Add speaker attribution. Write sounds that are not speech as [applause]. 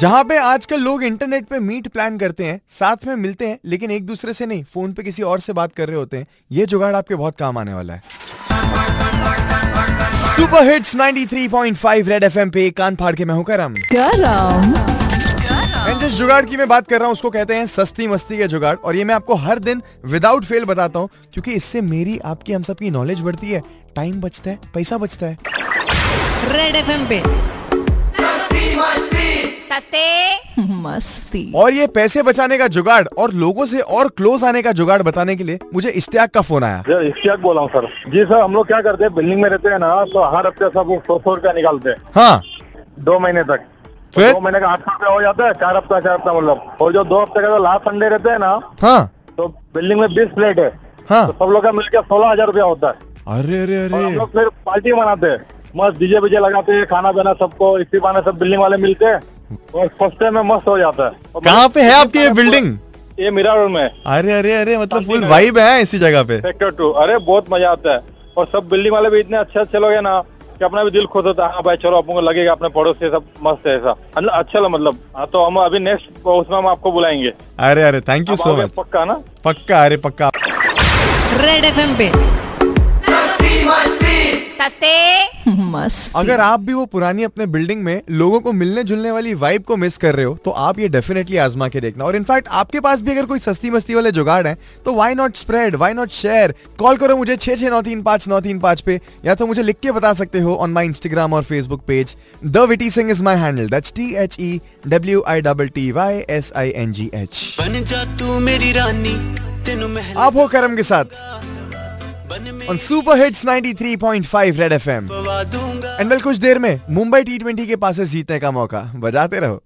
Speaker 1: जहाँ पे आजकल लोग इंटरनेट पे मीट प्लान करते हैं साथ में मिलते हैं लेकिन एक दूसरे से नहीं फ़ोन पे किसी और से बात कर रहे होते हैं। ये जुगाड़ आपके बहुत काम आने वाला है। सुपर हिट्स 93.5 रेड एफएम पे कान फाड़ के मैं हूँ करम। जिस जुगाड़ की मैं बात कर रहा हूँ उसको कहते हैं सस्ती मस्ती के जुगाड़ और ये मैं आपको हर दिन विदाउट फेल बताता हूँ क्योंकि इससे मेरी आपकी हम सबकी नॉलेज बढ़ती है। टाइम बचता है पैसा बचता है।
Speaker 2: रेड एफ़ पे। सस्ते
Speaker 3: मस्ती [laughs]
Speaker 1: और ये पैसे बचाने का जुगाड़ और लोगों से और क्लोज आने का जुगाड़ बताने के लिए मुझे इश्तियाक का फ़ोन आया।
Speaker 4: सर इश्तियाक बोला हूँ सर। जी सर हम लोग क्या करते हैं? बिल्डिंग में रहते हैं ना तो हर हफ़्ते सब सौ सौ रुपया निकालते हैं।
Speaker 1: हाँ।
Speaker 4: दो महीने तक।
Speaker 1: फिर?
Speaker 4: दो महीने का आठ सौ रुपया हो जाता है चार हफ़्ता चार हफ़्ता मतलब। और जो दो हफ़्ते का जो लास्ट संडे रहते हैं ना
Speaker 1: हाँ।
Speaker 4: तो बिल्डिंग में बीस प्लेट है।
Speaker 1: हाँ।
Speaker 4: तो सब लोग का मिलकर सोलह हज़ार रुपया होता है।
Speaker 1: अरे अरे
Speaker 4: और हम लोग फिर पार्टी मनाते हैं। मस्त डीजे बीजे लगाते हैं खाना पीना सबको इसी बहाने सब बिल्डिंग वाले मिलते हैं। और सस्ते में मस्त हो जाता है।
Speaker 1: कहाँ पे है आपकी ये बिल्डिंग
Speaker 4: ये मीरा रोड में।
Speaker 1: अरे अरे अरे मतलब फुल वाइब है इसी जगह पे।
Speaker 4: सेक्टर टू अरे बहुत मज़ा आता है। और सब बिल्डिंग वाले भी इतने अच्छे अच्छे लोग हैं ना कि अपना भी दिल खुश होता है हाँ भाई चलो अपन को लगेगा अपने पड़ोस से सब मस्त है ऐसा। मतलब अच्छा लगा मतलब। हाँ तो हम अभी नेक्स्ट उसमें हम आपको बुलाएँगे।
Speaker 1: अरे अरे थैंक यू सो मच
Speaker 4: पक्का ना?
Speaker 1: पक्का अरे पक्का।
Speaker 2: रेड एफ़ पे। सस्ते।
Speaker 3: मस्ती।
Speaker 1: अगर आप भी वो पुरानी अपने बिल्डिंग में लोगों को मिलने जुलने वाली वाइब को मिस कर रहे हो तो आप ये डेफिनेटली आजमा के देखना। और इनफैक्ट आपके पास भी अगर कोई सस्ती मस्ती वाले जुगाड़ है तो why not spread why not share call करो मुझे छह छह नौ तीन पाँच नौ तीन पाँच पे या तो मुझे लिख के बता सकते हो ऑन माई इंस्टाग्राम और Facebook page the witty Singh is my handle that's T H E W I double T Y S I N G H
Speaker 5: बन जा तू मेरी रानी तेनू
Speaker 1: आप हो करम के साथ। On super hits 93.5 red FM and well कुछ देर में मुंबई टी ट्वेंटी के पास जीतने का मौका। बजाते रहो।